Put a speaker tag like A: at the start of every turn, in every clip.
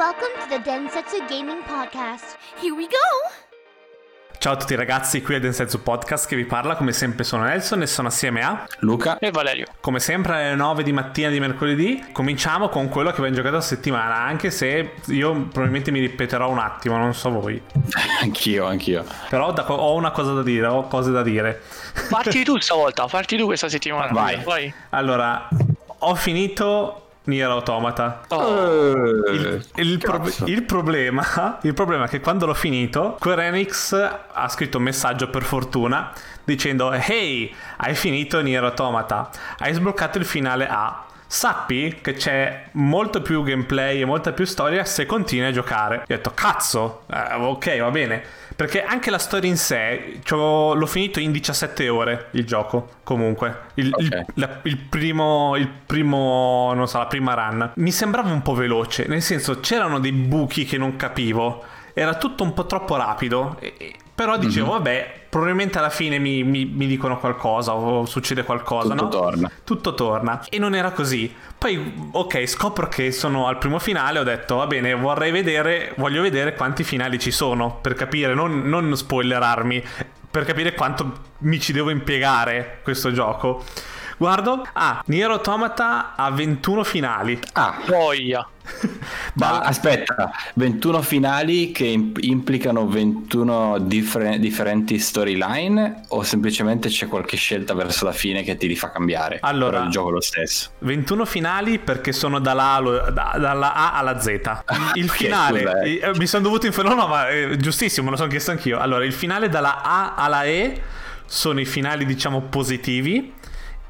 A: Welcome to the Densetsu Gaming Podcast. Here we go!
B: Ciao a tutti ragazzi, qui è Densetsu Podcast che vi parla, come sempre sono Nelson e sono assieme a
C: Luca
D: e Valerio.
B: Come sempre alle 9 di mattina di mercoledì cominciamo con quello che abbiamo giocato a settimana, anche se io probabilmente mi ripeterò un attimo, non so voi.
C: anch'io, anch'io.
B: Però da, ho una cosa da dire, ho cose da dire.
D: Parti tu stavolta, parti tu questa settimana.
C: Vai.
D: Vai.
B: Allora, ho finito Nier Automata.
C: Oh.
B: Il, il, pro- il, problema, il problema è che quando l'ho finito, Square Enix ha scritto un messaggio per fortuna dicendo Hey, hai finito Nier Automata, hai sbloccato il finale A. Sappi che c'è molto più gameplay e molta più storia se continui a giocare. Io ho detto, cazzo, eh, ok, va bene. Perché anche la storia in sé, l'ho finito in 17 ore il gioco, comunque. Il, okay. il, la, il, primo, il primo, non so, la prima run. Mi sembrava un po' veloce, nel senso c'erano dei buchi che non capivo. Era tutto un po' troppo rapido. E, però dicevo, mm-hmm. vabbè, probabilmente alla fine mi, mi, mi, dicono qualcosa o succede qualcosa,
C: Tutto
B: no?
C: torna.
B: Tutto torna. E non era così. Poi, ok, scopro che sono al primo finale, ho detto, va bene, vorrei vedere, voglio vedere quanti finali ci sono, per capire, non, non spoilerarmi, per capire quanto mi ci devo impiegare questo gioco. Guardo, ah, Nier Automata ha 21 finali.
C: Ah,
D: boia.
C: Ma aspetta, 21 finali che implicano 21 differ- differenti storyline o semplicemente c'è qualche scelta verso la fine che ti rifà cambiare?
B: Allora,
C: Però il gioco è lo stesso.
B: 21 finali perché sono dalla A, da, dalla A alla Z. Il finale, eh, mi sono dovuto informare, no, no, ma è giustissimo, me lo sono chiesto anch'io. Allora, il finale dalla A alla E sono i finali, diciamo, positivi.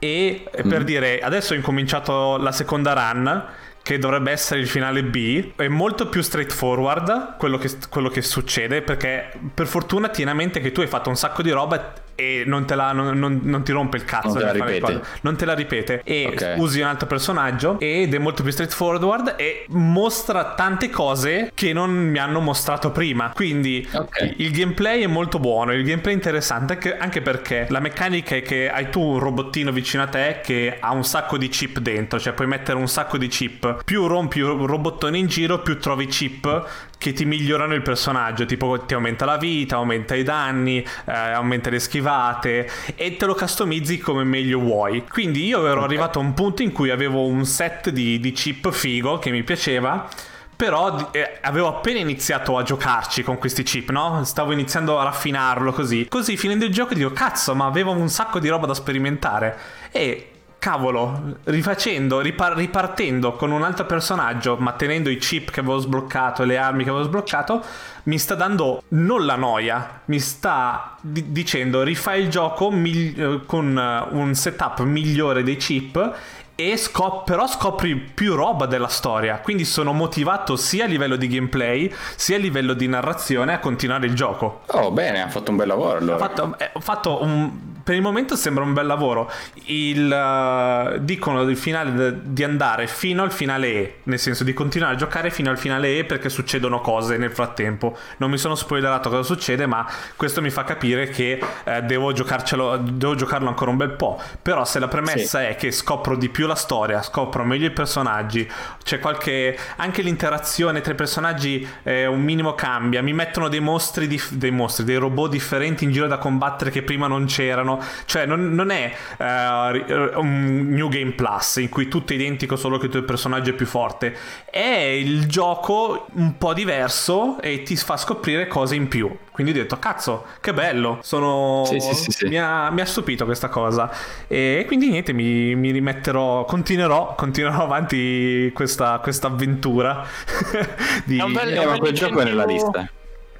B: E mm. per dire, adesso ho incominciato la seconda run che dovrebbe essere il finale B, è molto più straightforward quello che, quello che succede perché per fortuna tieni a mente che tu hai fatto un sacco di roba e non, te la, non, non, non ti rompe il cazzo.
C: Non te la ripete.
B: Non te la ripete. E okay. usi un altro personaggio ed è molto più straightforward e mostra tante cose che non mi hanno mostrato prima. Quindi okay. il gameplay è molto buono, il gameplay è interessante anche perché la meccanica è che hai tu un robottino vicino a te che ha un sacco di chip dentro, cioè puoi mettere un sacco di chip. Più rompi un robottone in giro, più trovi chip che ti migliorano il personaggio, tipo ti aumenta la vita, aumenta i danni, eh, aumenta le schivate e te lo customizzi come meglio vuoi. Quindi io ero okay. arrivato a un punto in cui avevo un set di, di chip figo che mi piaceva però eh, avevo appena iniziato a giocarci con questi chip, no? Stavo iniziando a raffinarlo così. Così finendo il gioco dico, cazzo, ma avevo un sacco di roba da sperimentare. E cavolo, rifacendo, ripar- ripartendo con un altro personaggio, ma tenendo i chip che avevo sbloccato e le armi che avevo sbloccato, mi sta dando non la noia, mi sta di- dicendo rifai il gioco migli- con un setup migliore dei chip e scop- però scopri più roba della storia. Quindi sono motivato sia a livello di gameplay sia a livello di narrazione a continuare il gioco.
C: Oh, bene, ha fatto un bel lavoro allora.
B: Ho fatto, eh, fatto un. Per il momento sembra un bel lavoro. Il, uh, dicono il finale de- di andare fino al finale E, nel senso di continuare a giocare fino al finale E perché succedono cose nel frattempo. Non mi sono spoilerato cosa succede, ma questo mi fa capire che eh, devo, giocarcelo, devo giocarlo ancora un bel po'. Però se la premessa sì. è che scopro di più la storia, scopro meglio i personaggi, c'è qualche... anche l'interazione tra i personaggi eh, un minimo cambia, mi mettono dei mostri, dif... dei mostri, dei robot differenti in giro da combattere che prima non c'erano, cioè non, non è uh, un New Game Plus in cui tutto è identico solo che il tuo personaggio è più forte, è il gioco un po' diverso e ti fa scoprire cose in più. Quindi ho detto, cazzo, che bello, sono...
C: Sì, sì, sì,
B: mi, ha, mi, ha, stupito questa cosa. E quindi niente, mi, mi rimetterò, continuerò, continuerò avanti questa, questa avventura.
D: di... È un bel,
C: quel gioco è nella lista.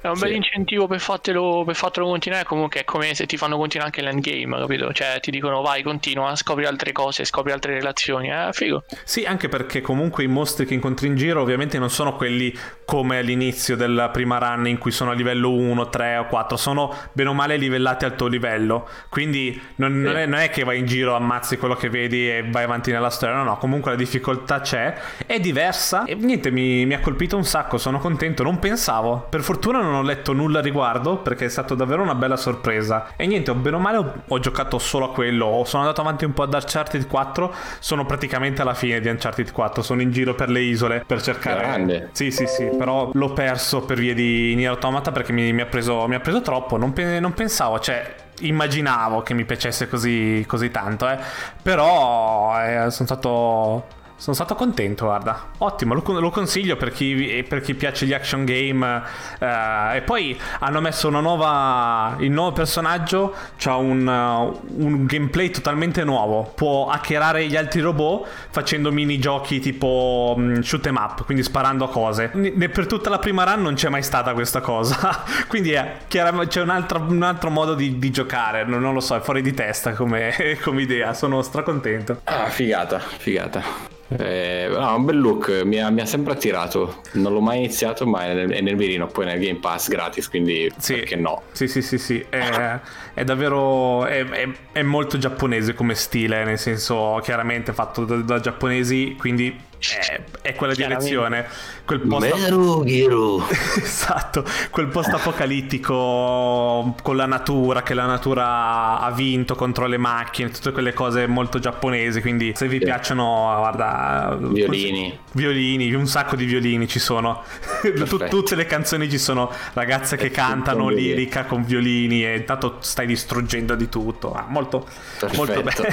D: È un sì. bel incentivo per fartelo, per fartelo continuare. Comunque è come se ti fanno continuare anche l'endgame, capito? Cioè ti dicono vai, continua, scopri altre cose, scopri altre relazioni. Eh, figo.
B: Sì, anche perché comunque i mostri che incontri in giro ovviamente non sono quelli come all'inizio della prima run in cui sono a livello 1, 3 o 4. Sono bene o male livellati al tuo livello. Quindi non, sì. non, è, non è, che vai in giro, ammazzi quello che vedi e vai avanti nella storia. No, no, comunque la difficoltà c'è. È diversa. E niente, mi, mi ha colpito un sacco. Sono contento. Non pensavo. Per fortuna non non ho letto nulla a riguardo perché è stata davvero una bella sorpresa. E niente, bene o male ho, ho giocato solo a quello. Sono andato avanti un po' ad Uncharted 4. Sono praticamente alla fine di Uncharted 4. Sono in giro per le isole per cercare.
C: Grande.
B: Sì, sì, sì. Però l'ho perso per via di Nier Automata perché mi, mi, ha, preso, mi ha preso troppo. Non, pe- non pensavo, cioè immaginavo che mi piacesse così, così tanto, eh. però eh, sono stato sono stato contento, guarda. Ottimo, lo, lo consiglio per chi, per chi, piace gli action game. Uh, e poi hanno messo una nuova. Il nuovo personaggio ha un, uh, un, gameplay totalmente nuovo. Può hackerare gli altri robot facendo minigiochi tipo um, shoot em up, quindi sparando a cose. Ne, per tutta la prima run non c'è mai stata questa cosa. quindi è, c'è un altro, un altro modo di, di giocare. Non, non, lo so, è fuori di testa come, come idea. Sono stracontento.
C: Ah, figata, figata. Eh, no, un bel look, mi ha, mi ha, sempre attirato. Non l'ho mai iniziato, ma è nel, è nel mirino, poi nel Game Pass gratis, quindi
B: sì,
C: perché no?
B: Sì, sì, sì, sì. È, è davvero. È, è, molto giapponese come stile, nel senso, chiaramente fatto da, da giapponesi, quindi è, è quella direzione. Quel post esatto, quel post apocalittico con la natura, che la natura ha vinto contro le macchine, tutte quelle cose molto giapponesi. Quindi, se vi sì. piacciono, guarda,
C: violini,
B: violini, un sacco di violini ci sono. tutte le canzoni ci sono ragazze che cantano lirica con violini e intanto stai distruggendo di tutto. Ah, molto, molto bello.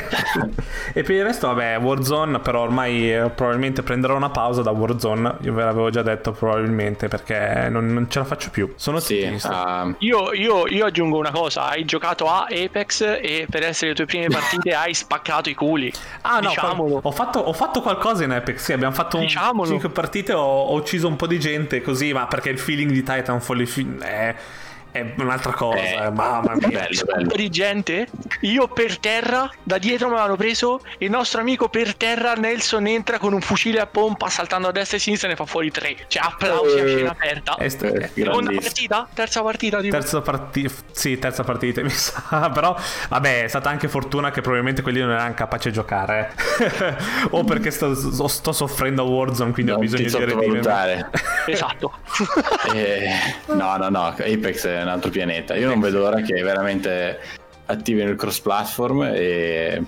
B: e per il resto, vabbè, Warzone, però ormai eh, probabilmente probabilmente prenderò una pausa da Warzone. Io ve l'avevo già detto probabilmente perché non, non ce la faccio più. Sono
C: sì, uh...
D: io, io, io, aggiungo una cosa: hai giocato a Apex e per essere le tue prime partite hai spaccato i culi.
B: Ah, no, Diciamolo. Ho fatto, ho fatto qualcosa in Apex. Sì, abbiamo fatto 5 partite. Ho, ho, ucciso un po' di gente così, ma perché il feeling di Titanfall è è un'altra cosa, eh, mamma mia.
D: Bello, bello. di gente, io per terra, da dietro mi hanno preso, il nostro amico per terra, Nelson entra con un fucile a pompa saltando a destra e a sinistra e ne fa fuori tre. Cioè applausi a eh, scena aperta. È st- eh, Seconda partita? Terza partita?
B: Tipo. Terza partita, sì, terza partita mi sa, però vabbè è stata anche fortuna che probabilmente quelli non erano capaci a giocare. o perché sto, sto, soffrendo a Warzone, quindi non ho bisogno di
C: redimermi.
D: esatto.
C: eh, no, no, no, Apex è un altro pianeta. Io non vedo l'ora che veramente attivino il cross platform e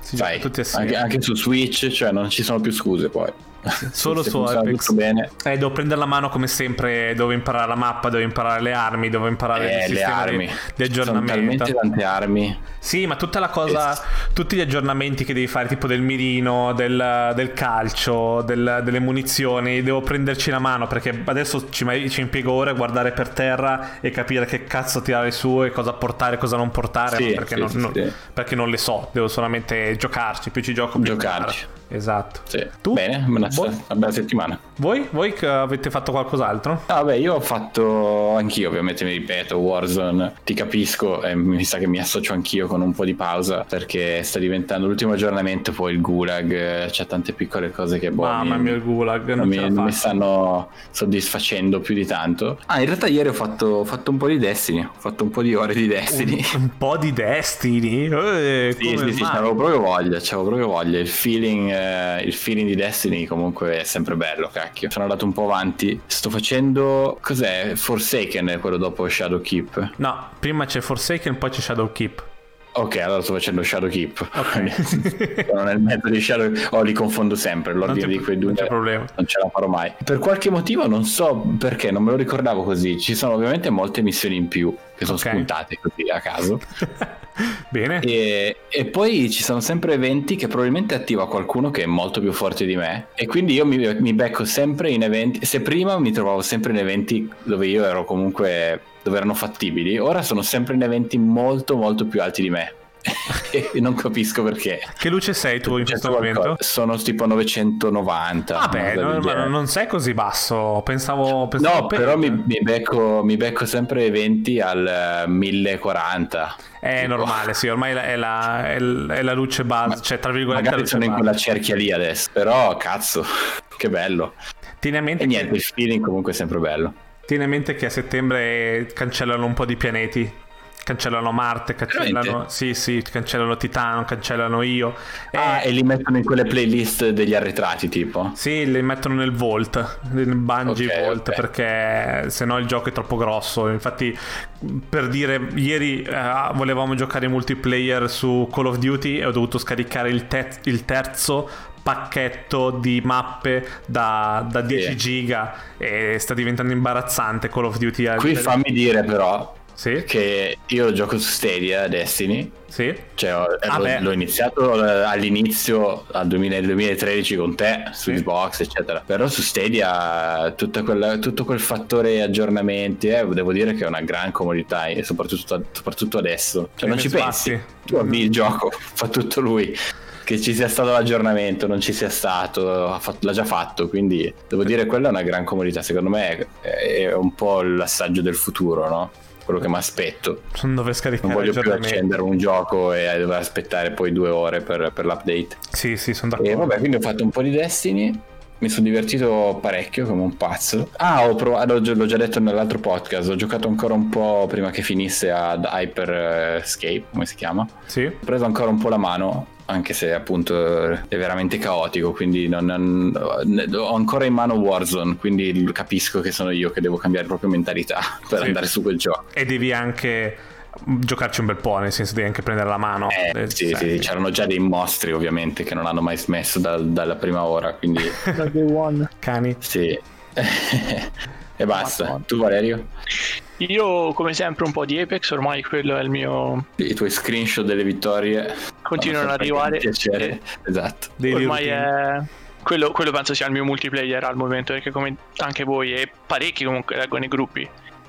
C: sì, sai, anche, anche, su Switch, cioè non ci sono più scuse poi.
B: Solo su Apex. Bene. Eh, devo prendere la mano come sempre, devo imparare la mappa, devo imparare le armi, devo imparare
C: eh, le armi. Di,
B: di aggiornamento.
C: Sono tante armi.
B: Sì, ma tutta la cosa, es- tutti gli aggiornamenti che devi fare, tipo del mirino, del, del calcio, del, delle munizioni, devo prenderci la mano perché adesso ci, ci, impiego ore a guardare per terra e capire che cazzo tirare su e cosa portare e cosa non portare, sì, perché, sì, non, sì, non, perché, non, le so, devo solamente giocarci, più ci gioco più
C: giocarci.
B: Esatto.
C: Sì. Tu? Bene, una, Voi? una bella settimana.
B: Voi? Voi che avete fatto qualcos'altro?
C: Ah, beh, io ho fatto anch'io, ovviamente mi ripeto, Warzone, ti capisco, e mi sa che mi associo anch'io con un po' di pausa perché sta diventando l'ultimo aggiornamento, poi il gulag, c'è tante piccole cose che
B: boh, Mamma mia, il gulag
C: non, mi, mi, stanno soddisfacendo più di tanto. Ah, in realtà ieri ho fatto, ho fatto, un po' di Destiny, ho fatto un po' di ore di Destiny.
B: Un, un po' di Destiny? Eh,
C: sì, sì, sì, avevo proprio voglia, c'avevo proprio voglia, il feeling eh, il feeling di Destiny comunque è sempre bello, cacchio. Sono andato un po' avanti. Sto facendo. Cos'è? Forsaken, quello dopo Shadowkeep.
B: No, prima c'è Forsaken, poi c'è Shadowkeep.
C: Ok, allora sto facendo Shadowkeep. Ok. Sono nel mezzo di Shadow. Oh, li confondo sempre. L'ordine di quei due.
B: Non c'è problema.
C: Non ce la farò mai. Per qualche motivo, non so perché, non me lo ricordavo così. Ci sono ovviamente molte missioni in più che sono okay. spuntate così a caso.
B: Bene.
C: E, e, poi ci sono sempre eventi che probabilmente attiva qualcuno che è molto più forte di me. E quindi io mi, mi becco sempre in eventi. Se prima mi trovavo sempre in eventi dove io ero comunque dove erano fattibili, ora sono sempre in eventi molto molto più alti di me. e non capisco perché.
B: Che luce sei tu in questo momento?
C: Sono tipo 990.
B: Ah, beh, non, non, sei così basso. Pensavo. pensavo
C: no, però mi, mi, becco, mi, becco, sempre eventi al 1040.
B: Eh, è tipo. normale, sì, ormai è la, è la luce base, Ma, cioè tra virgolette.
C: Magari sono in quella cerchia lì adesso, però cazzo, che bello.
B: Tieni a mente
C: e niente, che... il feeling comunque è sempre bello.
B: Tieni a mente che a settembre cancellano un po' di pianeti cancellano Marte, cancellano... Sì, sì, cancellano Titano, cancellano Io.
C: Ah, e... e li mettono in quelle playlist degli arretrati, tipo?
B: Sì, li mettono nel Vault, nel Bungie okay, Vault, okay. perché se no il gioco è troppo grosso. Infatti, per dire, ieri eh, volevamo giocare in multiplayer su Call of Duty e ho dovuto scaricare il, te- il terzo pacchetto di mappe da, da 10 sì. giga e sta diventando imbarazzante Call of Duty.
C: Qui fammi dire però sì. che io gioco su Stadia Destiny.
B: Sì.
C: Cioè, ah, l'ho, l'ho, iniziato eh, all'inizio, al 2013 con te, su sì. Xbox, eccetera. Però su Stadia quella, tutto quel fattore aggiornamenti, eh, devo dire che è una gran comodità, e soprattutto, soprattutto adesso. Cioè, non ci pensi. Tu avvii il gioco, fa tutto lui che ci sia stato l'aggiornamento, non ci sia stato, fatto, l'ha già fatto, quindi devo dire quella è una gran comodità, secondo me è, un po' l'assaggio del futuro, no? quello che mi aspetto.
B: Non scaricare
C: Non voglio più accendere un gioco e dover aspettare poi due ore per, per l'update.
B: Sì, sì, sono d'accordo.
C: E vabbè, quindi ho fatto un po' di Destiny. Mi sono divertito parecchio come un pazzo. Ah, ho provato, l'ho già detto nell'altro podcast. Ho giocato ancora un po' prima che finisse ad Hyper Escape, come si chiama?
B: Sì.
C: Ho preso ancora un po' la mano anche se appunto è veramente caotico, quindi non, non, ho ancora in mano Warzone, quindi capisco che sono io che devo cambiare proprio mentalità per sì. andare su quel gioco.
B: E devi anche giocarci un bel po', nel senso devi anche prendere la mano.
C: Eh, eh sì, sì, c'erano già dei mostri ovviamente che non hanno mai smesso da, dalla prima ora, quindi...
E: Da day one.
B: Cani.
C: Sì. e basta. Tu Valerio?
D: Io come sempre un po' di Apex, ormai quello è il mio...
C: I tuoi screenshot delle vittorie
D: continuano ad arrivare.
C: Piacere. Esatto.
D: ormai è... Quello, quello, penso sia il mio multiplayer al momento perché come anche voi e parecchi comunque leggo nei gruppi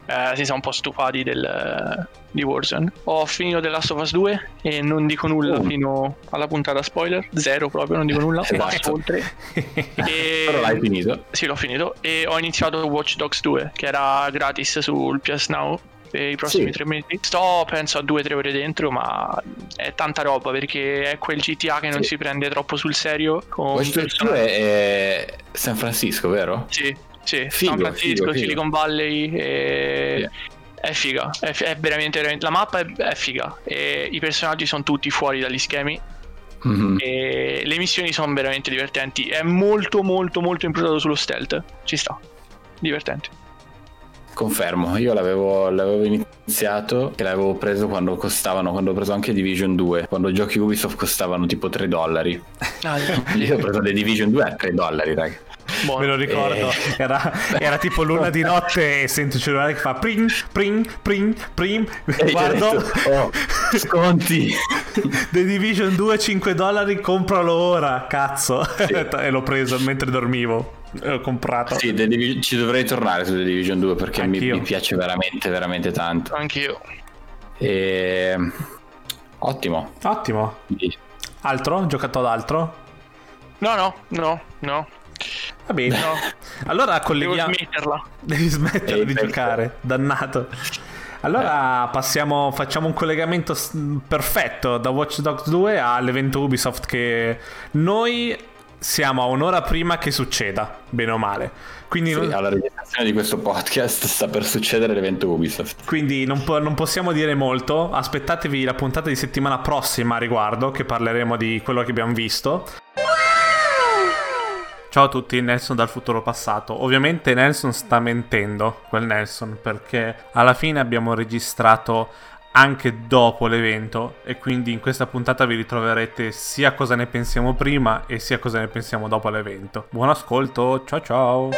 D: eh, si sono un po' stufati del, di Warzone. Ho finito The Last of Us 2 e non dico nulla oh. fino alla puntata spoiler, zero proprio, non dico nulla, esatto. oltre.
C: e... Però l'hai finito?
D: Sì, l'ho finito e ho iniziato Watch Dogs 2 che era gratis sul PS Now per i prossimi sì. tre mesi. Sto penso a due o tre ore dentro, ma è tanta roba perché è quel GTA che non sì. si prende troppo sul serio.
C: Watch Dogs 2 è San Francisco, vero?
D: Sì, sì, figo, San Francisco, figo, Silicon Valley e... yeah. È figa, è, è veramente, veramente, la mappa è, è, figa e i personaggi sono tutti fuori dagli schemi mm-hmm. e le missioni sono veramente divertenti. È molto molto molto improntato sullo stealth, ci sta, divertente.
C: Confermo, io l'avevo, l'avevo, iniziato e l'avevo preso quando costavano, quando ho preso anche Division 2, quando i giochi Ubisoft costavano tipo 3 dollari. Ah, io ho preso The Division 2 a 3 dollari, raga.
B: Buono. Me lo ricordo, eh. era, era, tipo l'una di notte e sento il cellulare che fa pring, pring, pring, pring. Guardo,
C: oh, sconti.
B: The Division 2 5 dollari, compralo ora, cazzo. Sì. e l'ho preso mentre dormivo. L'ho comprato.
C: Sì, Div- ci dovrei tornare su The Division 2 perché mi, mi, piace veramente, veramente tanto.
D: Anch'io.
C: E... Ottimo.
B: Ottimo. Sì. Altro? Giocato ad altro?
D: No, no, no, no.
B: Va bene. No. Allora colleghiamo.
D: Devo smetterla.
B: Devi smetterla di giocare, dannato. Allora eh. passiamo, facciamo un collegamento perfetto da Watch Dogs 2 all'evento Ubisoft che noi siamo a un'ora prima che succeda, bene o male. Quindi
C: sì, non... alla registrazione di questo podcast sta per succedere l'evento Ubisoft.
B: Quindi non, po- non, possiamo dire molto. Aspettatevi la puntata di settimana prossima a riguardo, che parleremo di quello che abbiamo visto. Ciao a tutti, Nelson dal futuro passato. Ovviamente Nelson sta mentendo, quel Nelson, perché alla fine abbiamo registrato anche dopo l'evento e quindi in questa puntata vi ritroverete sia cosa ne pensiamo prima e sia cosa ne pensiamo dopo l'evento. Buon ascolto, ciao ciao!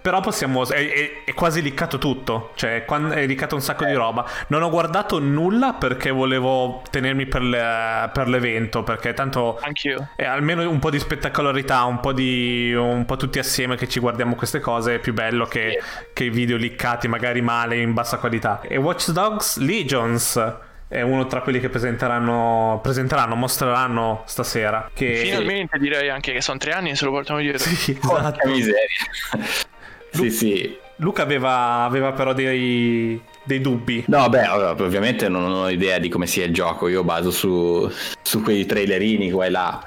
B: Però possiamo. È, è, è quasi liccato tutto. Cioè, è liccato un sacco di roba. Non ho guardato nulla perché volevo tenermi per, le, per l'evento. Perché tanto.
D: Anch'io.
B: È almeno un po' di spettacolarità, un po' di. un po' tutti assieme che ci guardiamo queste cose. È più bello che, yeah. i video liccati, magari male, in bassa qualità. E Watch Dogs Legions è uno tra quelli che presenteranno, presenteranno mostreranno stasera. Che...
D: Finalmente direi anche che sono tre anni e se lo portano dietro.
B: Sì, esatto.
C: miseria. Lu- sì, sì.
B: Luca aveva, aveva però dei, dei, dubbi.
C: No, beh, ovviamente non ho idea di come sia il gioco. Io baso su, su quei trailerini qua e là.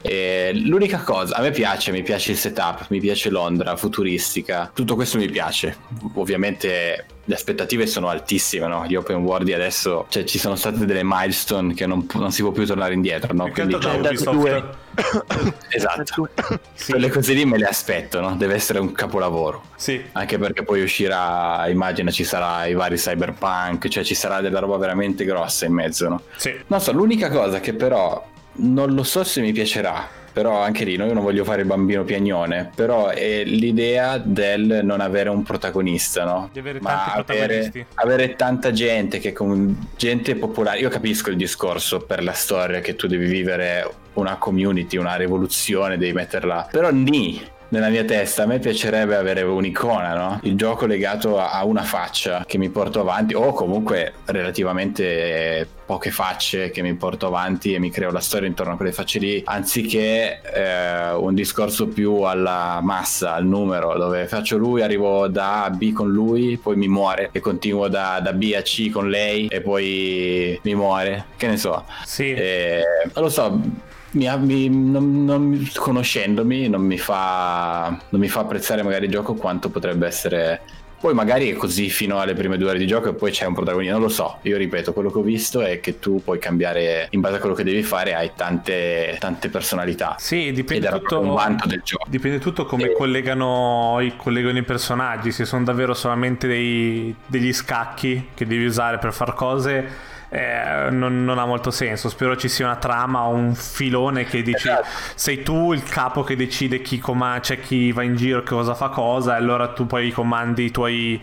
C: E l'unica cosa, a me piace, mi piace il setup, mi piace Londra futuristica, tutto questo mi piace. Ovviamente le aspettative sono altissime, no? Gli open world di adesso, cioè ci sono state delle milestone che non, non si può più tornare indietro, no?
B: Quindi c'è due.
C: esatto. sì. Quelle cose lì me le aspetto, no? Deve essere un capolavoro.
B: Sì.
C: Anche perché poi uscirà, immagina ci sarà i vari cyberpunk, cioè ci sarà della roba veramente grossa in mezzo, no?
B: Sì.
C: Non so, l'unica cosa che però non lo so se mi piacerà però anche lì, no, io non voglio fare il bambino piagnone, però è l'idea del non avere un protagonista, no?
B: Di avere Ma avere,
C: avere, tanta gente che con gente popolare, io capisco il discorso per la storia che tu devi vivere una community, una rivoluzione, devi metterla, però ni nella mia testa a me piacerebbe avere un'icona, no? Il gioco legato a una faccia che mi porto avanti o comunque relativamente poche facce che mi porto avanti e mi creo la storia intorno a quelle facce lì, anziché eh, un discorso più alla massa, al numero, dove faccio lui, arrivo da A a B con lui, poi mi muore e continuo da, da B a C con lei e poi mi muore, che ne so.
B: Sì.
C: E, non lo so mi, mi, non, non, conoscendomi non mi, fa, non mi fa apprezzare magari il gioco quanto potrebbe essere poi magari è così fino alle prime due ore di gioco e poi c'è un protagonista, non lo so. Io ripeto, quello che ho visto è che tu puoi cambiare in base a quello che devi fare, hai tante, tante personalità.
B: Sì, dipende tutto, un vanto del gioco. Dipende tutto come e... collegano, i, collegano i personaggi, se sono davvero solamente dei, degli scacchi che devi usare per fare cose eh, non, non, ha molto senso. Spero ci sia una trama o un filone che dici esatto. sei tu il capo che decide chi comanda, c'è chi va in giro, cosa fa cosa, e allora tu poi comandi i tuoi,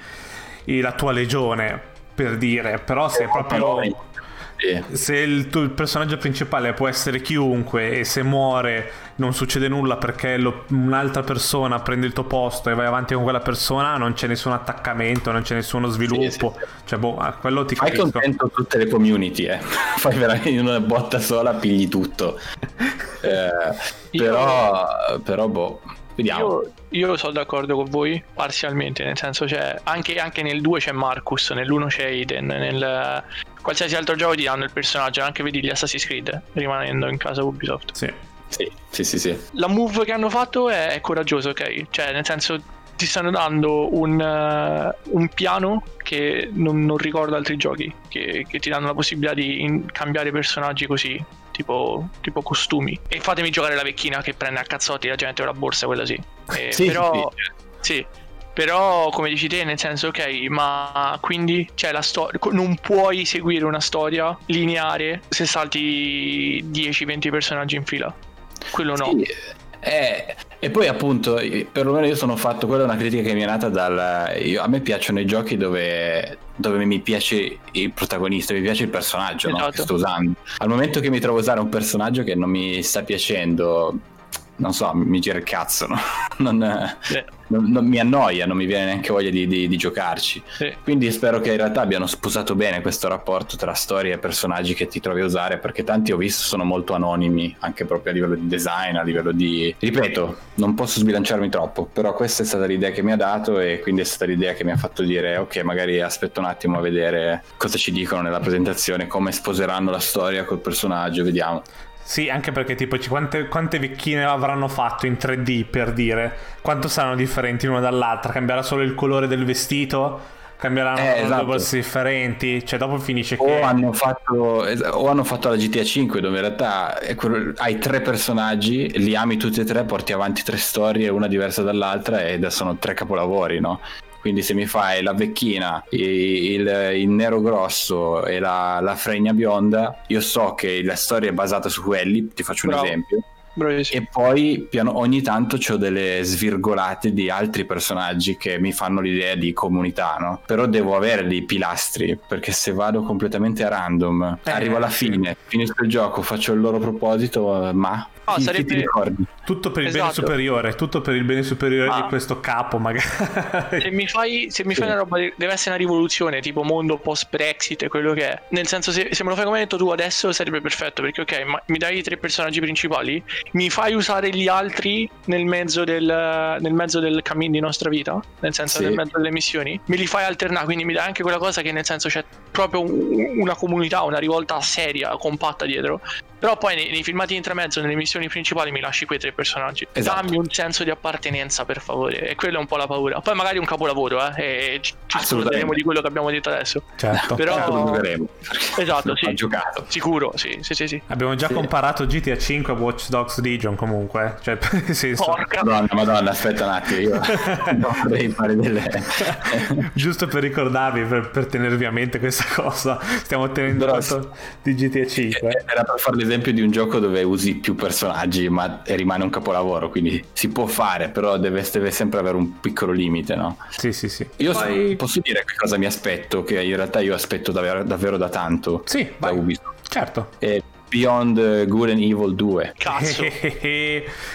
B: la tua legione per dire. Però se è se il, tu, il, personaggio principale può essere chiunque e se muore non succede nulla perché lo, un'altra persona prende il tuo posto e vai avanti con quella persona, non c'è nessun attaccamento, non c'è nessuno sviluppo. Sì, sì, Cioè, boh, a quello ti
C: Fai
B: capisco.
C: contento tutte le community, eh. Fai veramente una botta sola, pigli tutto. eh, però, però, boh. Vediamo.
D: Io, io, sono d'accordo con voi parzialmente, nel senso c'è anche, anche nel 2 c'è Marcus, nell'1 c'è Aiden, nel qualsiasi altro gioco ti danno il personaggio, anche vedi gli Assassin's Creed, rimanendo in casa Ubisoft.
B: Sì.
C: Sì, sì, sì, sì.
D: La move che hanno fatto è, è coraggiosa, ok? Cioè, nel senso, ti stanno dando un, uh, un piano che non, non, ricordo altri giochi, che, che, ti danno la possibilità di in, cambiare personaggi così, tipo, tipo, costumi. E fatemi giocare la vecchina che prende a cazzotti la gente con la borsa, quella sì. Eh, sì però, sì. sì. Però, come dici te, nel senso, ok, ma quindi cioè, la storia. Non puoi seguire una storia lineare se salti 10-20 personaggi in fila. Quello no. Sì.
C: Eh, e poi appunto, perlomeno io sono fatto, quella è una critica che mi è nata dal... Io, a me piacciono i giochi dove, dove, mi piace il protagonista, mi piace il personaggio esatto. no, che sto usando. Al momento che mi trovo a usare un personaggio che non mi sta piacendo, non so, mi gira il cazzo, no? non, eh. Non, non, mi annoia, non mi viene neanche voglia di, di, di giocarci.
D: Sì.
C: Quindi spero che in realtà abbiano sposato bene questo rapporto tra storia e personaggi che ti trovi a usare, perché tanti ho visto sono molto anonimi, anche proprio a livello di design, a livello di... Ripeto, non posso sbilanciarmi troppo, però questa è stata l'idea che mi ha dato e quindi è stata l'idea che mi ha fatto dire ok, magari aspetto un attimo a vedere cosa ci dicono nella presentazione, come sposeranno la storia col personaggio, vediamo.
B: Sì, anche perché tipo quante, quante, vecchine avranno fatto in 3D per dire quanto saranno differenti l'una dall'altra? Cambierà solo il colore del vestito? Cambieranno eh, esatto. borse differenti? Cioè, dopo finisce
C: o
B: che.
C: Hanno fatto, o hanno fatto la GTA 5, dove in realtà hai tre personaggi, li ami tutti e tre, porti avanti tre storie, una diversa dall'altra, ed sono tre capolavori, no? Quindi se mi fai la vecchina, il, il nero grosso e la, la, fregna bionda, io so che la storia è basata su quelli, ti faccio un Bravo. esempio. Bravissimo. E poi piano, ogni tanto ho delle svirgolate di altri personaggi che mi fanno l'idea di comunità, no? Però devo avere dei pilastri, perché se vado completamente a random, eh, arrivo alla fine, finisco il gioco, faccio il loro proposito, ma
B: No, chi, sarebbe... chi tutto per il esatto. bene superiore, tutto per il bene superiore ah. di questo capo, magari.
D: Se mi fai, se mi fai una roba, deve essere una rivoluzione, tipo mondo post-Brexit, quello che è. Nel senso, se, se me lo fai come hai detto tu adesso sarebbe perfetto, perché ok, ma mi dai i tre personaggi principali, mi fai usare gli altri nel mezzo del, nel mezzo del cammino di nostra vita, nel senso sì. nel mezzo delle missioni, me li fai alternare, quindi mi dai anche quella cosa che nel senso c'è proprio una comunità, una rivolta seria, compatta dietro Però poi nei, nei filmati intermezzo, nelle missioni principali, mi lasci quei tre personaggi. Esatto. Dammi un senso di appartenenza, per favore. E quella è un po' la paura. Poi magari un capolavoro, eh. E ci, ci scorderemo di quello che abbiamo detto adesso.
B: Certo.
C: Però lo giocheremo.
D: Esatto, sì.
C: Ha giocato.
D: Sicuro, sì, sì, sì, sì.
B: Abbiamo già sì. comparato GTA 5 a Watch Dogs Legion comunque. Cioè, senso...
C: Porca. Madonna, madonna, aspetta un attimo. Io dovrei fare delle...
B: Giusto per ricordarvi, per, per, tenervi a mente questa cosa. Stiamo tenendo conto di GTA 5.
C: Era per fare l'esempio di un gioco dove usi più personaggi, ma rimane un capolavoro. Quindi si può fare, però deve, deve sempre avere un piccolo limite, no?
B: Sì, sì, sì.
C: Io Poi... posso dire che cosa mi aspetto, che in realtà io aspetto davvero, davvero da tanto.
B: Sì,
C: da vai. Ubisoft.
B: Certo.
C: E Beyond Good and Evil 2.
D: Cazzo.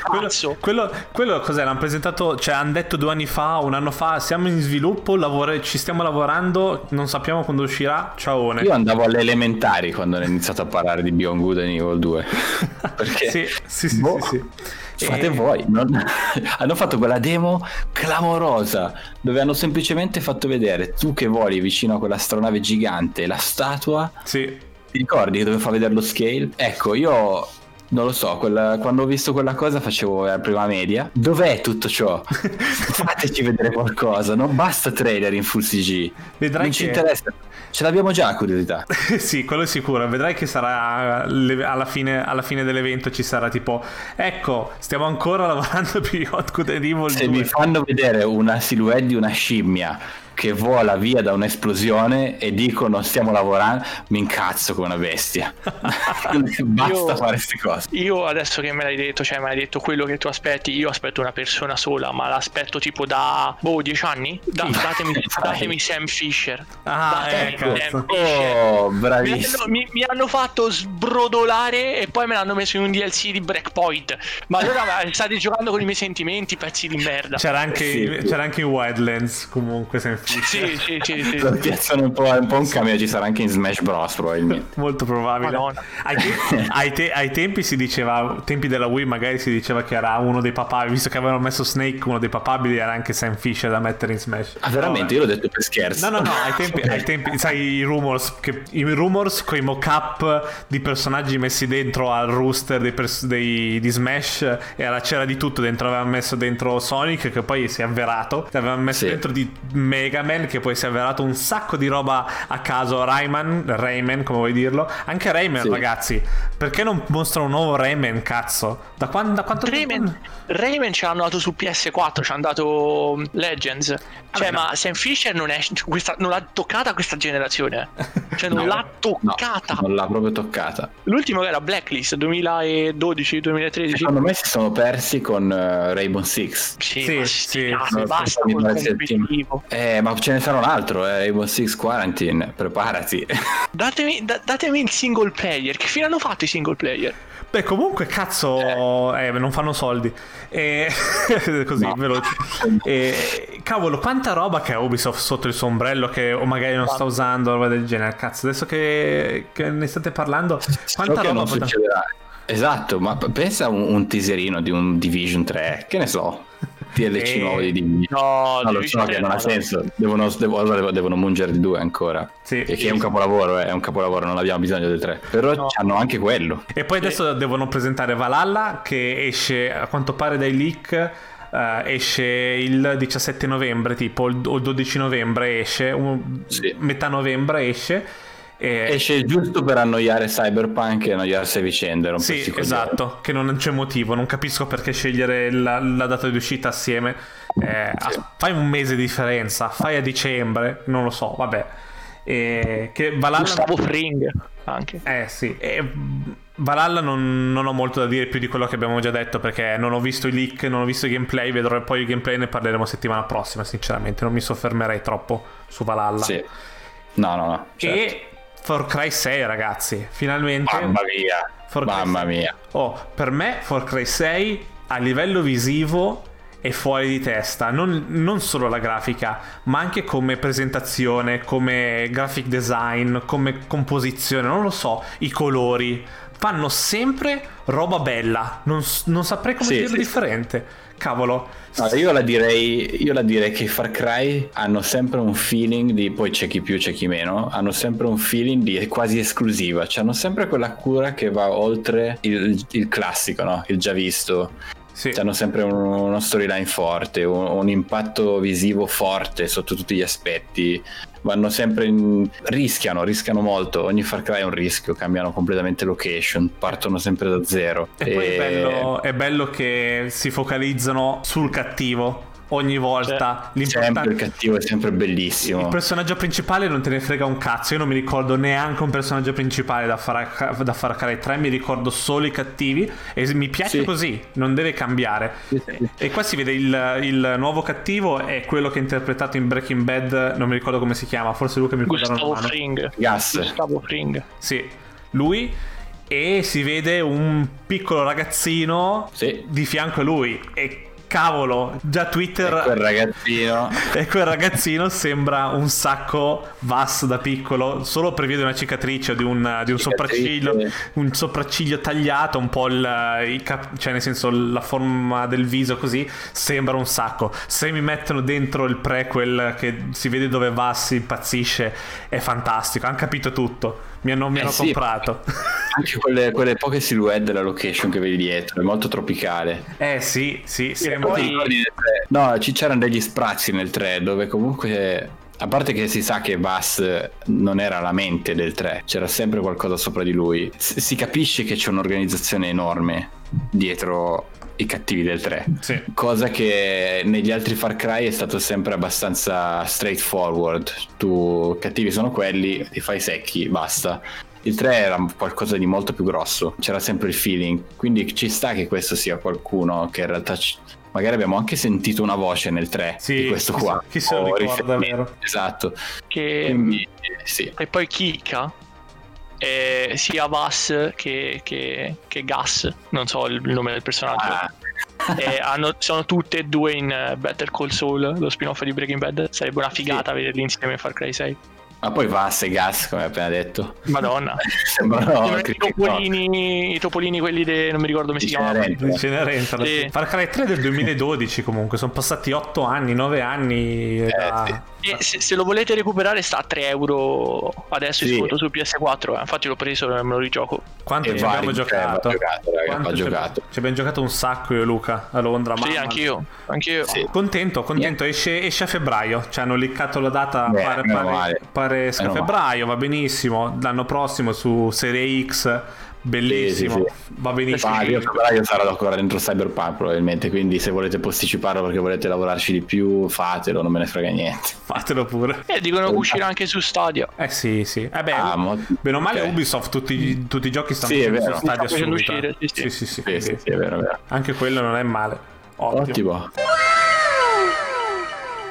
B: quello, quello, quello cos'è? L'hanno presentato, cioè hanno detto due anni fa, un anno fa, siamo in sviluppo, lavora, ci stiamo lavorando, non sappiamo quando uscirà, ciaone.
C: Io andavo alle elementari quando hanno iniziato a parlare di Beyond Good and Evil 2.
B: Perché... sì, sì, sì, boh. sì,
C: sì. Fate e... voi, non... hanno fatto quella demo clamorosa dove hanno semplicemente fatto vedere tu che voli vicino a quella astronave gigante, la statua.
B: Sì
C: ti ricordi dove fa vedere lo scale? Ecco, io non lo so, quella, quando ho visto quella cosa facevo la prima media. Dov'è tutto ciò? Fateci vedere qualcosa, non basta trailer in full CG. Vedrai non che... ci interessa. Ce l'abbiamo già curiosità.
B: sì, quello è sicuro. Vedrai che sarà alla fine, alla fine, dell'evento ci sarà tipo ecco, stiamo ancora lavorando più Hot Good Evil
C: Se 2. mi fanno vedere una silhouette di una scimmia che vola via da un'esplosione e dicono stiamo lavorando, mi incazzo come una bestia. Basta io, fare queste cose.
D: Io adesso che me l'hai detto, cioè me l'hai detto quello che tu aspetti, io aspetto una persona sola, ma l'aspetto tipo da boh, dieci anni? Da, datemi, datemi, Sam Fisher.
B: Ah, ecco. Sam
C: Fisher. Oh, bravissimo.
D: Mi hanno, mi, mi hanno, fatto sbrodolare e poi me l'hanno messo in un DLC di Breakpoint. Ma allora state giocando con i miei sentimenti, pezzi di merda.
B: C'era anche, sì, c'era anche in Wildlands comunque Sam
D: sì, sì, sì, sì,
C: Lo piazzano un po', un po' un cameo, ci sarà anche in Smash Bros. probabilmente.
B: Molto probabile. Ai, te- ai, te- ai, tempi si diceva, tempi della Wii magari si diceva che era uno dei papabili, visto che avevano messo Snake, uno dei papabili era anche Sam Fisher da mettere in Smash.
C: Ah, veramente? Io l'ho detto per scherzo.
B: No, no, no, ai tempi, ai tempi sai i rumors, che, i rumors con i mock-up di personaggi messi dentro al rooster dei, pers- dei, di Smash, era, c'era di tutto dentro, avevano messo dentro Sonic che poi si è avverato, avevano messo sì. dentro di Mega Mega Man che poi si è avverato un sacco di roba a caso. Rayman, Rayman come vuoi dirlo? Anche Rayman sì. ragazzi. Perché non mostra un nuovo Rayman cazzo? Da, quando, da quanto
D: Rayman, tempo Rayman ci hanno dato su PS4 ci hanno dato Legends. Cioè ma Sam Fisher non, è, questa, non l'ha toccata questa generazione. Cioè non no, l'ha toccata.
C: No, non l'ha proprio toccata.
D: L'ultimo era Blacklist 2012-2013
C: secondo me si sono persi con uh, Rainbow Six.
D: Sì, sì, sì, sì. basta col competitivo.
C: eh ma ce ne sarà un altro, eh, Rainbow Six Quarantine, preparati.
D: Datemi, da, datemi il single player, che fine hanno fatto i single player?
B: Beh, comunque, cazzo, eh. Eh, non fanno soldi. E... Così, no. veloce. E... Cavolo, quanta roba che ha Ubisoft sotto il suo ombrello che o magari non sta usando, roba del genere. Cazzo, adesso che, che ne state parlando, quanta so roba...
C: Non succederà. Esatto, ma pensa a un, un teaserino di un Division 3, che ne so. TLC e... nuovo di Divinity.
D: No,
C: no lo so che non ha senso. Devono, devono, devono mungere di due ancora. Sì, e che è un capolavoro, eh, è un capolavoro, non abbiamo bisogno dei tre. Però no. hanno anche quello.
B: E poi adesso devono presentare Valhalla che esce a quanto pare dai leak. Uh, esce il 17 novembre, tipo, o il 12 novembre esce, un, sì. metà novembre esce
C: e... Esce giusto per annoiare Cyberpunk e annoiarsi a vicenda.
B: Sì, esatto, che non c'è motivo. Non capisco perché scegliere la, la data di uscita assieme. Eh, sì. Fai un mese di differenza, fai a dicembre, non lo so, vabbè. E che Valhalla...
D: Gustavo Fring anche.
B: Eh sì, e Valhalla non, non, ho molto da dire più di quello che abbiamo già detto perché non ho visto i leak, non ho visto i gameplay, vedrò poi i gameplay ne parleremo settimana prossima sinceramente, non mi soffermerei troppo su Valhalla.
C: Sì. No, no, no.
B: Certo. E Far Cry 6, ragazzi. Finalmente.
C: Mamma mia. Far Mamma mia.
B: Oh, per me Far Cry 6 a livello visivo è fuori di testa. Non, non, solo la grafica, ma anche come presentazione, come graphic design, come composizione. Non lo so, i colori. fanno sempre roba bella. Non, non saprei come sì, dirlo sì, differente. Cavolo.
C: No, io, la direi, io la direi che Far Cry hanno sempre un feeling di, poi c'è chi più, c'è chi meno, hanno sempre un feeling di quasi esclusiva, cioè hanno sempre quella cura che va oltre il, il classico, no? il già visto. Sì. Hanno sempre un, uno storyline forte, un, un, impatto visivo forte sotto tutti gli aspetti. Vanno sempre in... rischiano, rischiano molto. Ogni Far Cry è un rischio, cambiano completamente location, partono sempre da zero.
B: E, e... poi è bello, è bello che si focalizzano sul cattivo ogni volta.
C: Cioè, sempre il cattivo è sempre bellissimo.
B: Il personaggio principale non te ne frega un cazzo. Io non mi ricordo neanche un personaggio principale da Far, da Far Cry 3, mi ricordo solo i cattivi. E mi piace sì. così, non deve cambiare. Sì, sì. E qua si vede il, il, nuovo cattivo è quello che è interpretato in Breaking Bad. Non mi ricordo come si chiama, forse Luca mi ricorda.
D: Gustavo Fring.
C: Gas.
D: Gustavo Fring.
B: Sì, lui e si vede un piccolo ragazzino sì. di fianco a lui e cavolo, già Twitter...
C: E quel ragazzino...
B: e quel ragazzino sembra un sacco Vass da piccolo, solo prevede una cicatrice di un, di un sopracciglio, un sopracciglio tagliato, un po' il, cap- cioè nel senso la forma del viso così, sembra un sacco. Se mi mettono dentro il prequel che si vede dove Vass impazzisce, è fantastico, hanno capito tutto mi hanno, mi eh hanno sì, comprato.
C: Anche quelle, quelle, poche silhouette della location che vedi dietro, è molto tropicale.
B: Eh sì, sì, sembra... Poi...
C: No, ci c'erano degli sprazzi nel 3 dove comunque... A parte che si sa che Bass non era la mente del 3, c'era sempre qualcosa sopra di lui. S- si capisce che c'è un'organizzazione enorme dietro i cattivi del 3.
B: Sì.
C: Cosa che negli altri Far Cry è stato sempre abbastanza straightforward. Tu cattivi sono quelli, li fai secchi, basta. Il 3 era qualcosa di molto più grosso, c'era sempre il feeling, quindi ci sta che questo sia qualcuno che in realtà c- magari abbiamo anche sentito una voce nel 3 sì, di questo qua.
B: Chi se lo ricorda, vero?
C: Esatto.
D: Che... Quindi, sì. E poi Kika, eh, sia Vass che, che, che, Gas, non so il nome del personaggio. Ah. Eh, hanno, sono tutte e due in uh, Better Call Saul, lo spin-off di Breaking Bad. Sarebbe una figata sì. vederli insieme in Far Cry 6.
C: Ma poi Vass e Gas, come hai appena detto.
D: Madonna. Sembrano i topolini, i topolini, quelli de... non mi ricordo come si chiamano.
B: Cenerentola. Sì. Far Cry 3 del 2012 comunque, sono passati 8 anni, 9 anni. Eh, da...
D: sì. Se, se, lo volete recuperare sta a 3 euro adesso sì. su PS4, eh. infatti l'ho preso e me lo rigioco.
B: Quanto ci abbiamo giocato? giocato,
C: raga, giocato.
B: Ci abbiamo giocato un sacco io e Luca a Londra.
D: Sì, anch'io. anch'io.
B: Sì. Contento, contento. Yeah. Esce, esce, a febbraio, ci hanno liccato la data, Beh, pare, pare, pare a febbraio, va benissimo. L'anno prossimo su Serie X Bellissimo, sì, sì, sì. va benissimo.
C: Ah, io febbraio sarò ancora dentro Cyberpunk probabilmente, quindi se volete posticiparlo perché volete lavorarci di più, fatelo, non me ne frega niente.
B: Fatelo pure.
D: E eh, dicono che uscirà anche su Stadia.
B: Eh sì, sì. Eh beh, ah, mo... bene o male okay. Ubisoft, tutti, tutti, i giochi stanno sì, su Stadia subito. Uscire, sì, sì, sì, sì, sì, sì,
C: sì, è vero, è vero.
B: Anche quello non è male. Ottimo. Ottimo.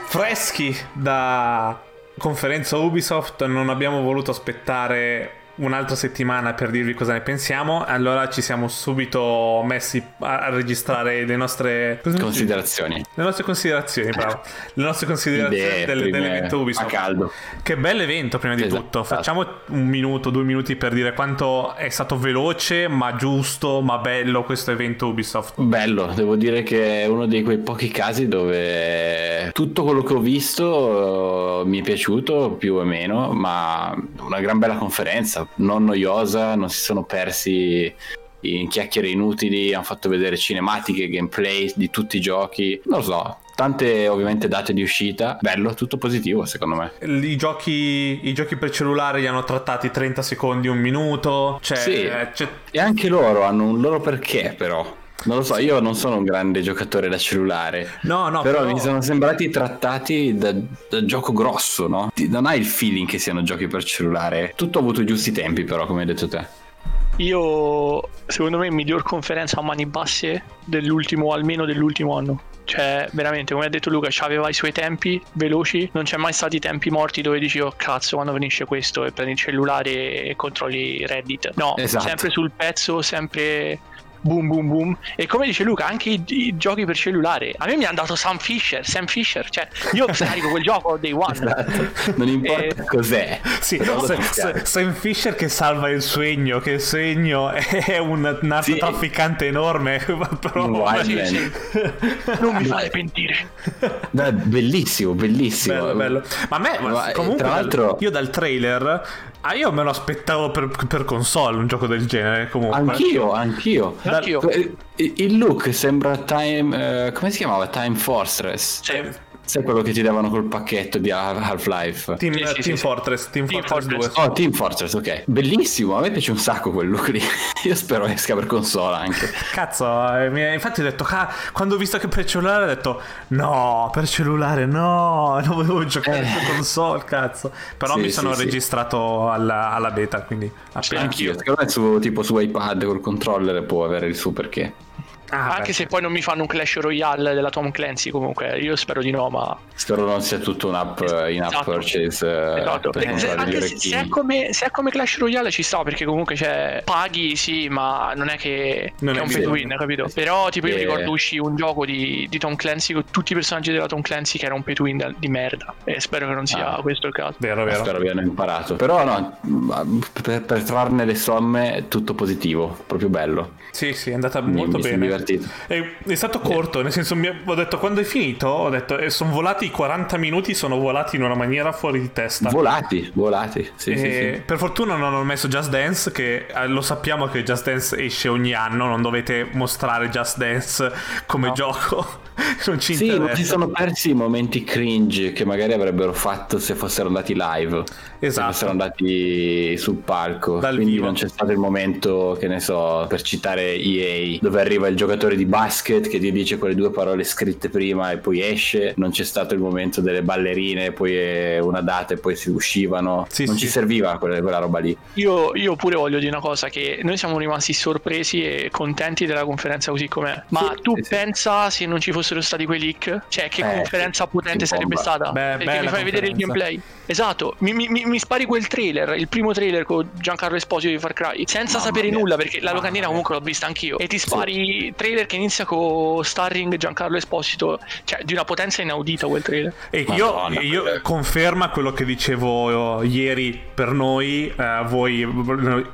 B: Freschi da conferenza Ubisoft, non abbiamo voluto aspettare un'altra settimana per dirvi cosa ne pensiamo. Allora ci siamo subito messi a, registrare le nostre
C: considerazioni.
B: Le nostre considerazioni, bravo. Le nostre considerazioni Idee, del, dell'evento Ubisoft.
C: A caldo.
B: Che bel evento, prima di esatto. tutto. Facciamo un minuto, due minuti per dire quanto è stato veloce, ma giusto, ma bello questo evento Ubisoft.
C: Bello, devo dire che è uno dei quei pochi casi dove tutto quello che ho visto uh, mi è piaciuto più o meno, ma una gran bella conferenza non noiosa, non si sono persi in chiacchiere inutili, hanno fatto vedere cinematiche, gameplay di tutti i giochi, non lo so, tante ovviamente date di uscita, bello, tutto positivo secondo me.
B: I giochi, i giochi per cellulare li hanno trattati 30 secondi, un minuto, cioè,
C: sì.
B: Cioè...
C: e anche loro hanno un loro perché però. Non lo so, io non sono un grande giocatore da cellulare.
B: No, no.
C: Però, però... mi sono sembrati trattati da, da, gioco grosso, no? Non hai il feeling che siano giochi per cellulare. Tutto ha avuto i giusti tempi, però, come hai detto te.
D: Io, secondo me, miglior conferenza a mani basse dell'ultimo, almeno dell'ultimo anno. Cioè, veramente, come ha detto Luca, aveva i suoi tempi veloci. Non c'è mai stati tempi morti dove dici, oh cazzo, quando finisce questo e prendi il cellulare e controlli Reddit. No, esatto. sempre sul pezzo, sempre boom boom boom. E come dice Luca, anche i, i giochi per cellulare. A me mi hanno dato Sam Fisher, Sam Fisher, cioè io scarico quel gioco day one.
C: Esatto. Non importa e... cos'è.
B: Sì, Sam Fisher che salva il segno, che il segno è un narcotrafficante sì. enorme. Però...
D: Sì, sì. Non mi fate pentire.
C: No, bellissimo, bellissimo.
B: Bello, bello. Ma a me, ma, comunque, tra l'altro, io dal trailer Ah, io me lo aspettavo per, per, console un gioco del genere. Comunque.
C: Anch'io, anch'io. anch'io. Il look sembra Time. Uh, come si chiamava? Time Fortress.
D: Sì.
C: Sai quello che ti davano col pacchetto di Half-Life?
B: Team, sì, sì, Team sì, Fortress, Team, Team Fortress, Fortress 2.
C: Oh, Team Fortress, ok. Bellissimo, a me piace un sacco quel look lì. Io spero esca per console anche.
B: Cazzo, eh, infatti ho detto, quando ho visto che per cellulare ho detto, no, per cellulare no, non volevo giocare eh. per console, cazzo. Però mi sono registrato alla, alla, beta, quindi
C: appena. Anch'io, secondo me su, tipo su iPad col controller può avere il suo perché.
D: Ah, Anche beh. se poi non mi fanno un Clash Royale della Tom Clancy, comunque io spero di no, ma.
C: Spero non sia tutto un app esatto. in app purchase.
D: Eh, esatto. Se, anche se, se, è come, se, è come, Clash Royale ci sta, perché comunque c'è. Paghi, sì, ma non è che, non che è un pay to win, capito? Però, tipo, io e... ricordo uscì un gioco di, di, Tom Clancy con tutti i personaggi della Tom Clancy che era un pay to win di merda. E spero che non sia ah. questo il caso.
C: Vero, vero. Spero abbiano imparato. Però, no, per, per trarne le somme, tutto positivo, proprio bello.
B: Sì, sì, è andata mi, molto
C: mi
B: bene.
C: Mi divertito.
B: E è stato corto, nel senso, mi, ho detto quando è finito, ho detto, e sono volati 40 minuti, sono volati in una maniera fuori di testa.
C: Volati, volati, sì, sì, sì.
B: Per fortuna non ho messo Just Dance, che eh, lo sappiamo che Just Dance esce ogni anno, non dovete mostrare Just Dance come no. gioco. non ci
C: sì,
B: interessa.
C: si sono persi i momenti cringe che magari avrebbero fatto se fossero andati live. Esatto. Se fossero andati sul palco. Dal Quindi vivo. non c'è stato il momento, che ne so, per citare EA, dove arriva il giocatore di basket che ti dice quelle due parole scritte prima e poi esce. Non c'è stato il momento delle ballerine, poi una data e poi si uscivano. Sì, non sì. ci serviva quella, quella roba lì.
D: Io, io, pure voglio dire una cosa: che noi siamo rimasti sorpresi e contenti della conferenza così com'è. Ma sì, tu pensa se non ci fossero stati quei leak? Cioè, che eh, conferenza potente sarebbe stata? Beh, Perché mi fai vedere il gameplay. Esatto, mi, mi, mi, spari quel trailer, il primo trailer con Giancarlo Esposito di Far Cry, senza Mamma sapere mia. nulla, perché la locandina comunque l'ho vista anch'io. E ti spari sì. trailer che inizia con starring Giancarlo Esposito, cioè di una potenza inaudita quel trailer.
B: E io, io conferma quello che dicevo ieri per noi, eh, voi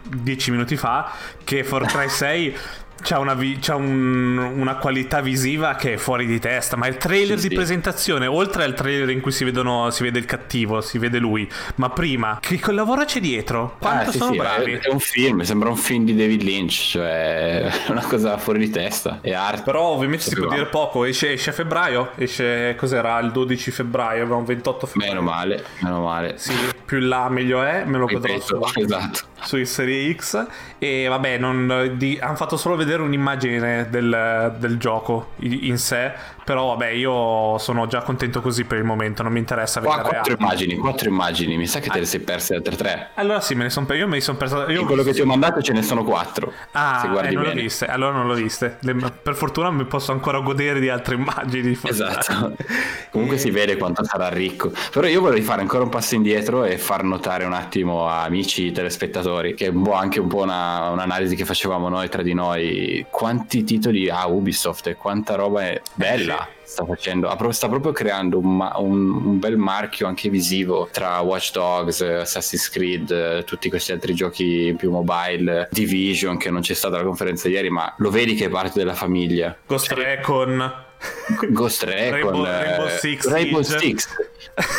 B: dieci minuti fa, che Far Cry 6 C'ha, una, vi- c'ha un, una, qualità visiva che è fuori di testa, ma il trailer sì, di sì. presentazione, oltre al trailer in cui si, vedono, si, vede il cattivo, si vede lui, ma prima, che lavoro c'è dietro? Quanto ah, sì, sono bravi?
C: È, un film, sembra un film di David Lynch, cioè una cosa fuori di testa, è arte.
B: Però ovviamente si può dire poco, esce, esce, a febbraio, esce, cos'era, il 12 febbraio, abbiamo 28 febbraio.
C: Meno male, meno male.
B: Sì, più in là meglio è, me lo vedrò
C: su, esatto.
B: su Serie X e vabbè, hanno fatto solo vedere vedere un'immagine del, del, gioco in sé, però vabbè io sono già contento così per il momento, non mi interessa vedere...
C: Qua quattro immagini, quattro immagini, mi sa che te le sei perse altre tre.
B: Allora sì, me ne sono io me ne sono perso... Io...
C: In quello che ti ho mandato ce ne sono quattro.
B: Ah, eh, non l'ho viste, allora non l'ho viste. Le... per fortuna mi posso ancora godere di altre immagini.
C: Esatto. Comunque e... si vede quanto sarà ricco. Però io vorrei fare ancora un passo indietro e far notare un attimo a amici telespettatori, che è un anche un po' una, un'analisi che facevamo noi tra di noi quanti titoli ha Ubisoft e quanta roba è bella sta facendo, sta proprio creando un, un, un, bel marchio anche visivo tra Watch Dogs, Assassin's Creed, tutti questi altri giochi più mobile, Division che non c'è stata la conferenza ieri, ma lo vedi che è parte della famiglia.
B: Ghost cioè, Recon.
C: Ghost Recon, Rainbow, Rainbow eh, Six, Rainbow Six.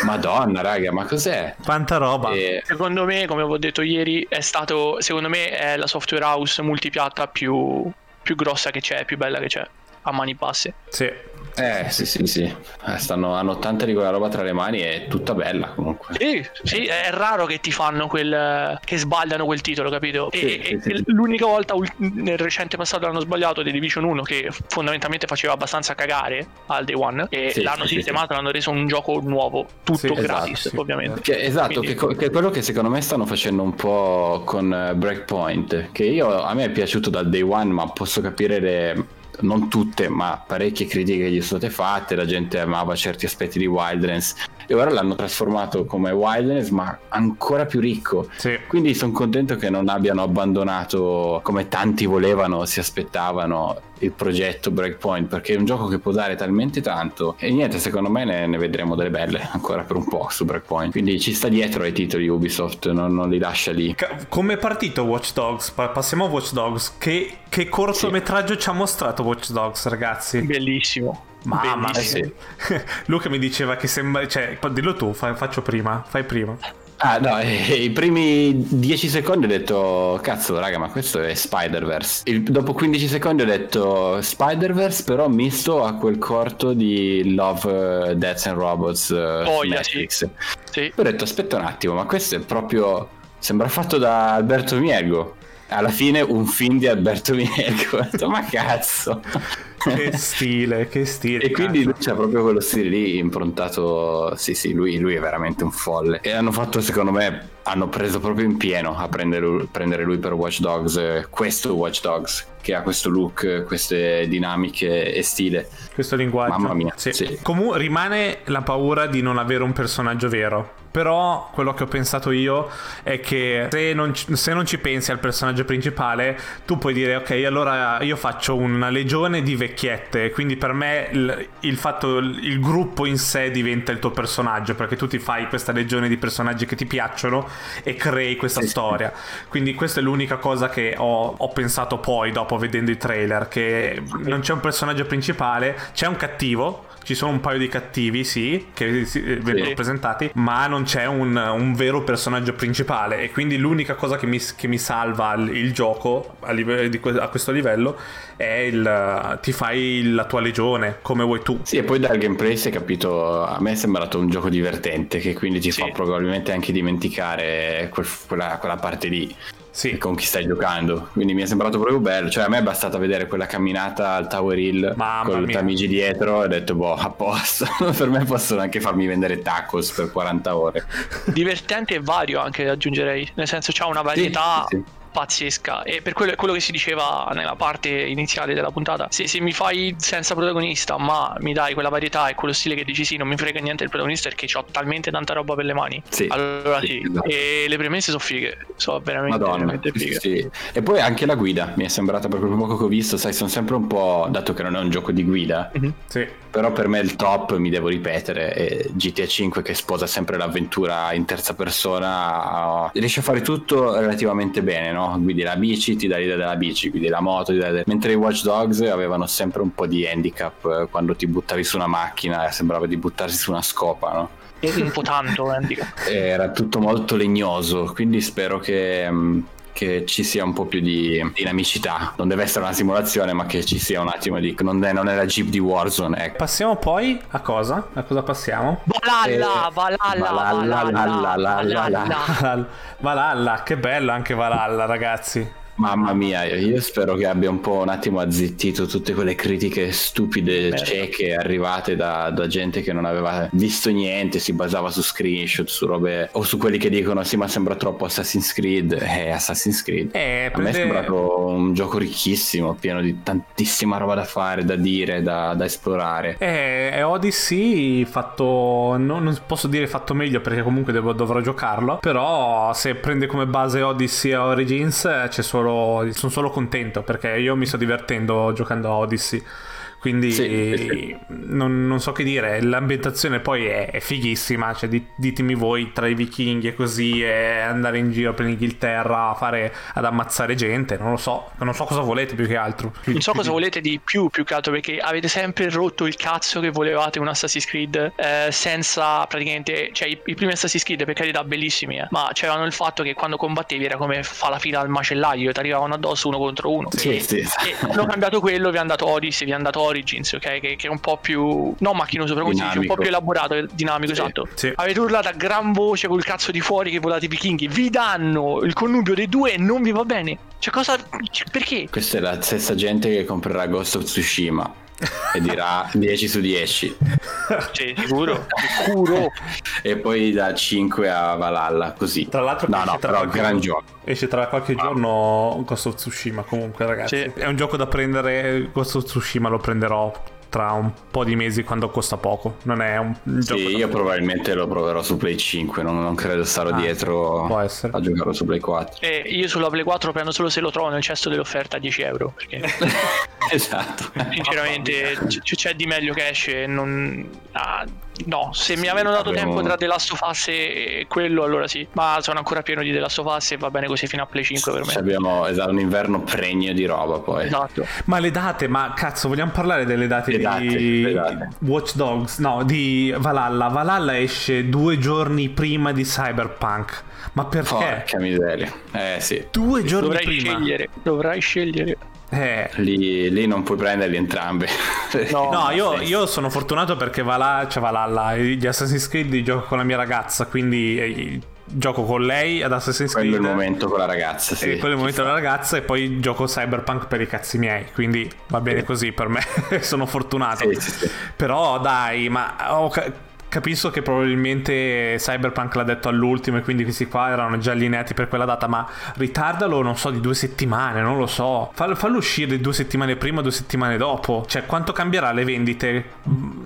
C: Madonna, raga, ma cos'è?
B: Quanta roba. E...
D: Secondo me, come avevo detto ieri, è stato, secondo me, è la software house multipiatta più, più grossa che c'è, più bella che c'è, a mani basse.
B: Sì.
C: Eh sì sì sì, eh, Stanno, hanno tanta di quella roba tra le mani e tutta bella comunque.
D: Sì, sì, è raro che ti fanno quel... che sbagliano quel titolo, capito? Sì, e, sì, sì. l'unica volta nel recente passato l'hanno sbagliato di Division 1 che fondamentalmente faceva abbastanza cagare al day one e l'hanno sistemato, l'hanno reso un gioco nuovo, tutto gratis esatto, ovviamente.
C: Che, esatto, Quindi... che, che, è quello che secondo me stanno facendo un po' con Breakpoint, che io a me è piaciuto dal day one ma posso capire le non tutte, ma parecchie critiche gli sono state fatte, la gente amava certi aspetti di Wildlands e ora l'hanno trasformato come Wildlands ma ancora più ricco.
B: Sì.
C: Quindi sono contento che non abbiano abbandonato come tanti volevano, si aspettavano il progetto Breakpoint perché è un gioco che può dare talmente tanto e niente secondo me ne, ne vedremo delle belle ancora per un po' su Breakpoint quindi ci sta dietro ai titoli Ubisoft non, non li lascia lì
B: come è partito Watch Dogs? passiamo a Watch Dogs che, che cortometraggio sì. ci ha mostrato Watch Dogs ragazzi?
D: bellissimo
B: Mamma mia. Sì. Luca mi diceva che sembra. Cioè, dillo tu, fai, faccio prima. Fai prima.
C: Ah no, i primi 10 secondi ho detto cazzo raga ma questo è Spider-Verse. Il, dopo 15 secondi ho detto Spider-Verse però misto a quel corto di Love, Deaths and Robots uh, oh, Netflix. Sì. sì. Ho detto aspetta un attimo ma questo è proprio... sembra fatto da Alberto Miego. Alla fine un film di Alberto Miego. ho detto ma cazzo
B: che stile, che stile.
C: E quindi lui c'ha proprio quello stile lì improntato. Sì, sì, lui, lui, è veramente un folle. E hanno fatto, secondo me, hanno preso proprio in pieno a prendere, prendere lui per Watch Dogs, eh, questo Watch Dogs, che ha questo look, queste dinamiche e stile.
B: Questo linguaggio.
C: Mamma mia.
B: Sì. Sì. Comunque rimane la paura di non avere un personaggio vero. Però quello che ho pensato io è che se non, se non, ci pensi al personaggio principale, tu puoi dire ok, allora io faccio una legione di vecchiette, quindi per me il, il fatto, il gruppo in sé diventa il tuo personaggio, perché tu ti fai questa legione di personaggi che ti piacciono e crei questa sì, storia. Quindi questa è l'unica cosa che ho, ho pensato poi dopo vedendo i trailer, che non c'è un personaggio principale, c'è un cattivo ci sono un paio di cattivi, sì, che eh, vengono sì. presentati, ma non c'è un, un, vero personaggio principale. E quindi l'unica cosa che mi, che mi salva il, il gioco a, live, a, questo livello è il ti fai la tua legione come vuoi tu.
C: Sì, e poi dal gameplay si è capito, a me è sembrato un gioco divertente che quindi ti sì. fa probabilmente anche dimenticare quel, quella, quella parte lì sì. con chi stai giocando. Quindi mi è sembrato proprio bello. Cioè, a me è bastata vedere quella camminata al Tower Hill Mamma con i Tamigi dietro e ho detto, boh, a posto. per me possono anche farmi vendere tacos per 40 ore.
D: Divertente e vario anche aggiungerei. Nel senso, c'ha una varietà. Sì, sì pazzesca e per quello, quello, che si diceva nella parte iniziale della puntata se, se, mi fai senza protagonista ma mi dai quella varietà e quello stile che dici sì non mi frega niente il protagonista perché ho talmente tanta roba per le mani
C: sì,
D: allora sì, sì esatto. e le premesse sono fighe sono veramente,
C: Madonna,
D: veramente fighe
C: sì. e poi anche la guida mi è sembrata per quel poco che ho visto sai sono sempre un po' dato che non è un gioco di guida
B: mm-hmm. sì.
C: però per me il top mi devo ripetere è GTA 5 che sposa sempre l'avventura in terza persona riesce a fare tutto relativamente bene no? No? Guidi la bici, ti dà l'idea della bici, guidi la moto, ti dà l'idea... mentre i Watch Dogs avevano sempre un po' di handicap eh, quando ti buttavi su una macchina e sembrava di buttarsi su una scopa, no?
D: Un po' tanto handicap.
C: Era tutto molto legnoso, quindi spero che mm, che ci sia un po' più di dinamicità. Non deve essere una simulazione, ma che ci sia un attimo di. Non è, non è la Jeep di Warzone. Ecco.
B: Passiamo poi a cosa? A cosa passiamo?
D: Valhalla, eh, Valhalla, Valhalla,
B: Valhalla, Valhalla, che bello anche Valhalla, ragazzi.
C: Mamma mia, io spero che abbia un po' un attimo azzittito tutte quelle critiche stupide, Beh. cieche, arrivate da, da, gente che non aveva visto niente, si basava su screenshot, su robe, o su quelli che dicono sì ma sembra troppo Assassin's Creed, eh Assassin's Creed.
B: Eh,
C: A me è sembrato un gioco ricchissimo, pieno di tantissima roba da fare, da dire, da, da esplorare.
B: Eh, è Odyssey fatto, no, non posso dire fatto meglio perché comunque devo, dovrò giocarlo, però se prende come base Odyssey e Origins c'è solo solo, sono solo contento perché io mi sto divertendo giocando a Odyssey. Quindi sì, sì. Non, non, so che dire, l'ambientazione poi è, è fighissima, cioè dit, ditemi voi tra i vichinghi e così e andare in giro per l'Inghilterra a fare, ad ammazzare gente, non lo so, non so cosa volete più che altro.
D: Non so cosa volete di più più che altro perché avete sempre rotto il cazzo che volevate un Assassin's Creed eh, senza praticamente, cioè i, i, primi Assassin's Creed per carità bellissimi, eh, ma c'erano il fatto che quando combattevi era come fa la fila al macellaio, ti arrivavano addosso uno contro uno.
C: Sì, sì.
D: E hanno cambiato quello, vi è andato Odyssey, vi è andato Origins, ok? Che, che, è un po' più. Non macchinoso, però dice, un po' più elaborato, dinamico, sì, esatto. Sì. Avete urlato a gran voce col cazzo di fuori che volate i vichinghi. Vi danno il connubio dei due e non vi va bene. Cioè, cosa. Cioè, perché?
C: Questa è la stessa gente che comprerà Ghost of Tsushima e dirà 10 su 10.
D: sì, sicuro, sicuro.
C: e poi da 5 a Valhalla, così.
B: Tra l'altro,
C: no, no, però gran gioco.
B: Esce tra qualche giorno Ghost of Tsushima. Comunque, ragazzi, sì. è un gioco da prendere. Ghost of Tsushima lo prenderò tra un po' di mesi quando costa poco. Non è un
C: gioco. Sì, io probabilmente lo proverò su Play 5. Non, non credo starò ah, dietro a giocarlo su Play 4.
D: E io sulla Play 4 prendo solo se lo trovo nel cesto dell'offerta a 10 euro. Perché
C: esatto.
D: Sinceramente, c- c'è di meglio che esce. Non... Ah, No, se sì, mi avevano dato abbiamo... tempo tra The Last of Us e quello, allora sì. Ma sono ancora pieno di The Last of Us e va bene così fino a Play 5 per me.
C: Abbiamo esatto, un inverno pregno di roba poi.
B: Esatto. Ma le date, ma cazzo, vogliamo parlare delle date di date, le date. Watch Dogs? No, di Valhalla. Valhalla esce due giorni prima di Cyberpunk. Ma perché?
C: Porca miseria. Eh sì.
B: Due giorni
D: Dovrai
B: prima.
D: Scegliere. Dovrai scegliere.
C: Eh. Lì, lì, non puoi prenderli entrambi.
B: No, no io, io, sono fortunato perché va là, cioè va là, là. Gli Assassin's Creed li gioco con la mia ragazza, quindi eh, gioco con lei ad Assassin's Creed.
C: Quello è il momento con la ragazza, sì.
B: E quello è il momento con la ragazza e poi gioco Cyberpunk per i cazzi miei, quindi va bene sì. così per me, sono fortunato. Sì, sì, Però dai, ma... Oh, capisco che probabilmente Cyberpunk l'ha detto all'ultimo e quindi questi qua erano già allineati per quella data, ma ritardalo, non so, di due settimane, non lo so. Fallo, fallo uscire due settimane prima, due settimane dopo. Cioè, quanto cambierà le vendite?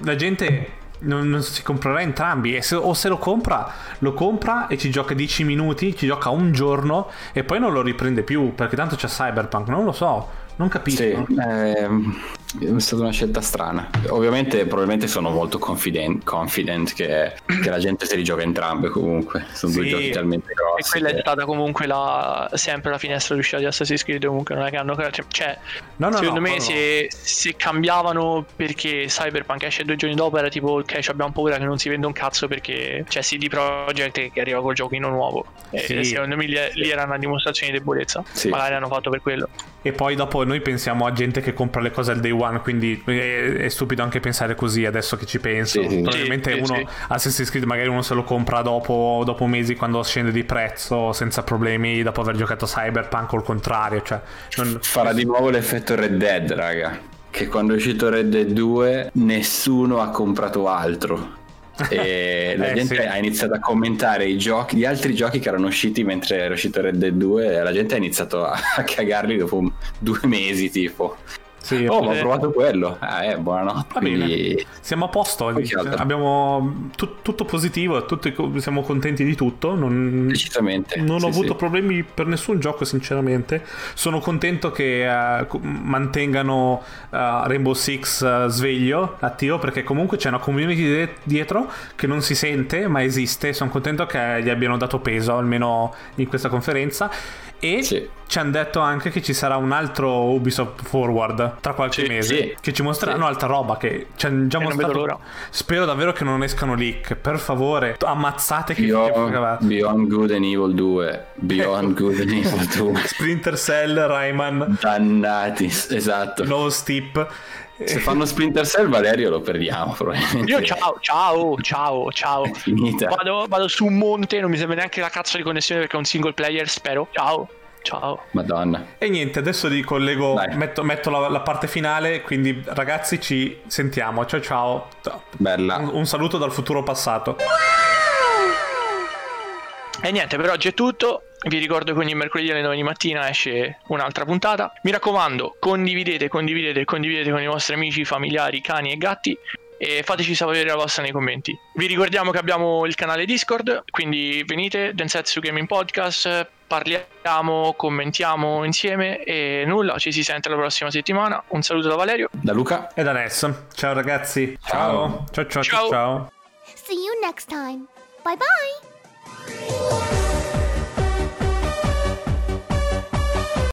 B: La gente... Non, non, si comprerà entrambi se, o se lo compra lo compra e ci gioca 10 minuti ci gioca un giorno e poi non lo riprende più perché tanto c'è Cyberpunk non lo so non capisco. Sì,
C: ehm, è stata una scelta strana. Ovviamente, probabilmente sono molto confident, confident che, che, la gente se li gioca entrambe comunque. Sono sì, due giochi talmente grossi.
D: E quella che... è stata comunque la, sempre la finestra di uscita di Assassin's Creed. Comunque non è che hanno. Cioè, no, no, secondo no, me se, se, cambiavano perché Cyberpunk esce due giorni dopo, era tipo ok, abbiamo paura che non si venda un cazzo perché c'è CD Projekt che arriva col giochino nuovo. Sì. E secondo me lì, lì era una dimostrazione di debolezza. Sì. Magari hanno fatto per quello.
B: E poi dopo noi pensiamo a gente che compra le cose al day one, quindi è, è stupido anche pensare così adesso che ci penso. Sì, Probabilmente sì, uno sì. Assassin's Creed magari uno se lo compra dopo, dopo, mesi quando scende di prezzo senza problemi dopo aver giocato Cyberpunk o il contrario. Cioè,
C: non... Farà di nuovo l'effetto Red Dead, raga. Che quando è uscito Red Dead 2 nessuno ha comprato altro e la eh, gente sì. ha iniziato a commentare i giochi, gli altri giochi che erano usciti mentre era uscito Red Dead 2 e la gente ha iniziato a, a cagarli dopo due mesi tipo sì, oh, ma ho provato quello. Ah, eh, buonanotte. Quindi...
B: Siamo a posto. Abbiamo t- tutto positivo, tutti, siamo contenti di tutto. Non,
C: Decisamente.
B: Non ho avuto sì. problemi per nessun gioco, sinceramente. Sono contento che uh, mantengano uh, Rainbow Six uh, sveglio, attivo, perché comunque c'è una community de- dietro che non si sente, ma esiste. Sono contento che gli abbiano dato peso, almeno in questa conferenza. E sì. ci hanno detto anche che ci sarà un altro Ubisoft Forward tra qualche sì, mese sì, che ci mostreranno sì. altra roba che ci hanno già e mostrato. Spero davvero che non escano leak. Per favore, ammazzate che
C: Beyond, Beyond Good and Evil 2. Beyond Good and Evil 2.
B: Splinter Cell, Rayman.
C: Dannati, esatto.
B: No Steep.
C: Se fanno Splinter Cell, Valerio lo perdiamo probabilmente.
D: Io ciao, ciao, ciao, ciao. Vado, vado su un monte, non mi serve neanche la cazzo di connessione perché è un single player, spero. Ciao. Ciao.
C: Madonna.
B: E niente, adesso li collego, metto, metto la, la, parte finale, quindi ragazzi ci sentiamo. Ciao ciao.
C: Bella.
B: Un, un saluto dal futuro passato.
D: E niente, per oggi è tutto. Vi ricordo che ogni mercoledì alle 9 di mattina esce un'altra puntata. Mi raccomando, condividete, condividete, condividete con i vostri amici, familiari, cani e gatti e fateci sapere la vostra nei commenti. Vi ricordiamo che abbiamo il canale Discord, quindi venite, Densetsu Gaming Podcast, parliamo, commentiamo insieme e nulla, ci si sente la prossima settimana. Un saluto da Valerio,
C: da Luca
B: e da Ness. Ciao ragazzi. Ciao. Ciao ciao ciao. ciao. ciao. See you next time. Bye bye.